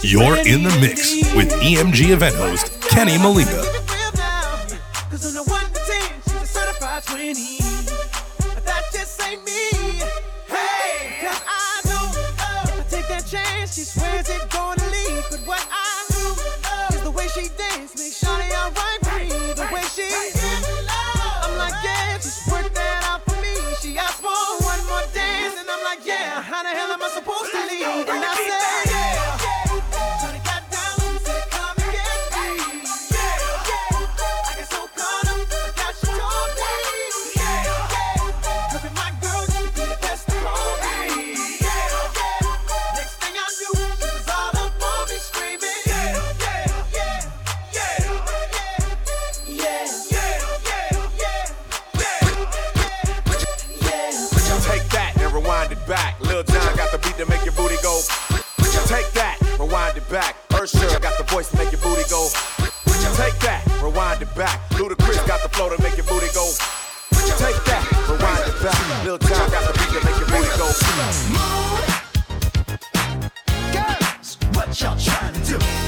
You're in the mix with EMG event host Kenny Molina. Lil Jon got the beat to make your booty go. Take that, rewind it back. Usher got the voice to make your booty go. Take that, rewind it back. Ludacris got the flow to make your booty go. Take that, rewind it back. Lil Jon got the beat to make your booty go. Girls, what y'all trying to do?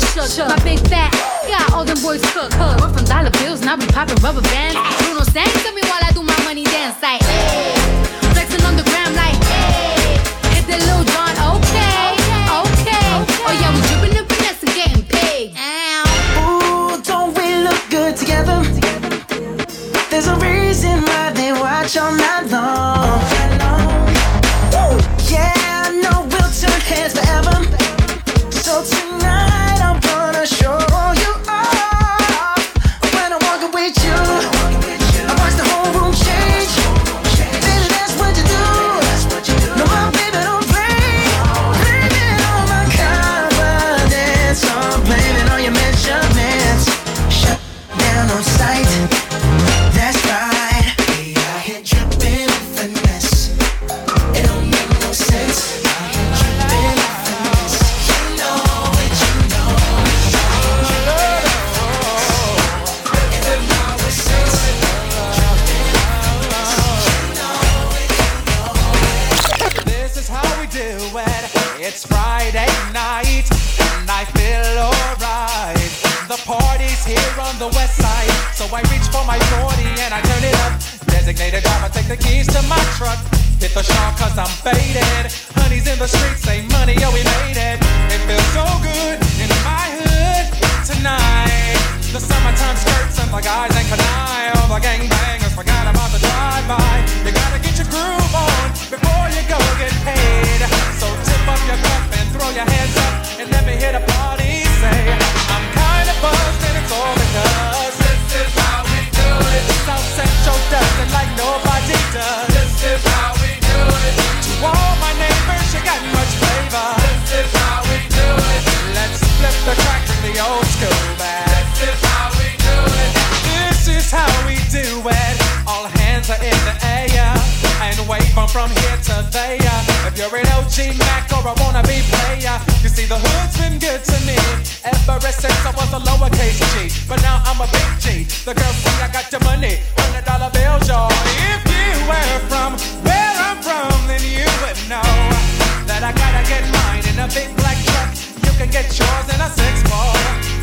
Got all them girls shook. My big fat got all them boys cooked. We're from dollar bills, and I be popping rubber bands. Bruno sang to me while I do my money dance like, hey. Flexing on the gram like, hey. Hit the Lil Jon, okay, okay. Oh yeah, we dripping and finesse and getting paid. Ow. Ooh, don't we look good together? There's a reason why they watch all night party's here on the west side, so I reach for my 40 and I turn it up. Designated driver, take the keys to my truck. Hit the shop cause I'm faded. Honey's in the streets, say money, oh, we made it. It feels so good in my hood tonight. The summertime skirts and the guys ain't canine. All the gangbangers forgot about the drive-by. You gotta get your groove on before you go get paid. From here to there. If you're an OG Mac or a wannabe player, you see the hood's been good to me ever since I was a lowercase G. But now I'm a big G. The girls see I got the money, hundred dollar bills, y'all. If you were from where I'm from, then you would know that I gotta get mine in a big black truck You can get yours in a gonna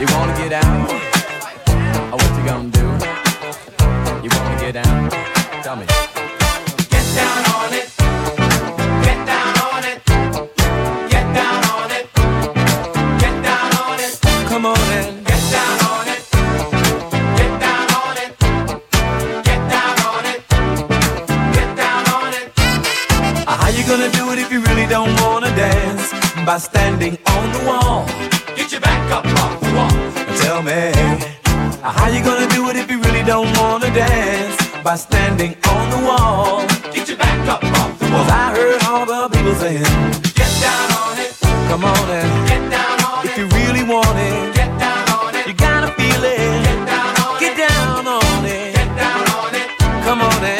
You wanna get out? Oh, what you gonna do? You wanna get down? Tell me. Get down on it. Get down on it. Get down on it. Get down on it. Come on in. Get down on it. Get down on it. Get down on it. Get down on it. Uh, how you gonna do it if you really don't wanna dance? By standing on the wall. Get your back up off the wall. Tell me, how you gonna do it if you really don't wanna dance? By standing on the wall. Get your back up off the Cause. I heard all the people saying, Get down on it. come on and Get down on if it. you really want it, Get down on it. you gotta feel it. Get down on Get it. down on it. Get down on it. Come on and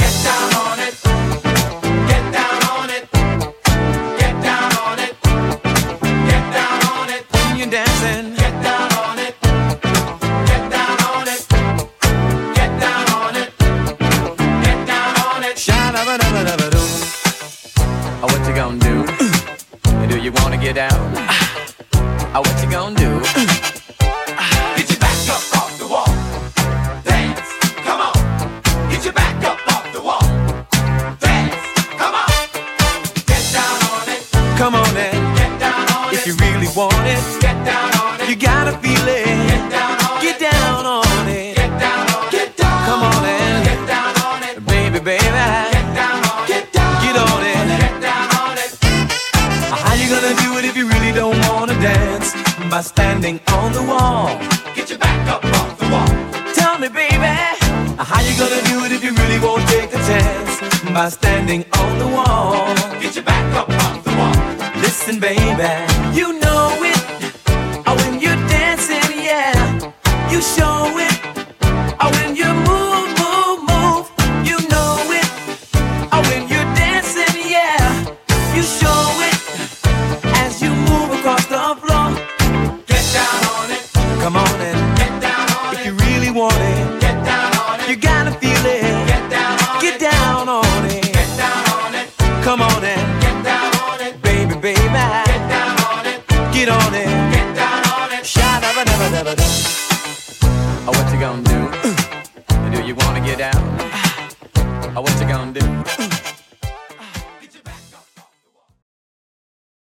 you gonna do? Do you wanna get down? Oh, ah, what you gonna do? Ah, get your back up off the wall. Dance. Come on. Get your back up off the wall. Dance. Come on. Get down on it. Come on in, Get down on if it. you really want it, Get down on it. you gotta feel Get it. down on Get it. down on it, if you really don't wanna dance? By standing on the wall. Get your back up off the wall. Tell me, baby, how you gonna do it if you really won't take a chance? By standing on the wall. Get your back up off the wall. Listen, baby, you know it. Oh, when you're dancing, yeah, you show it.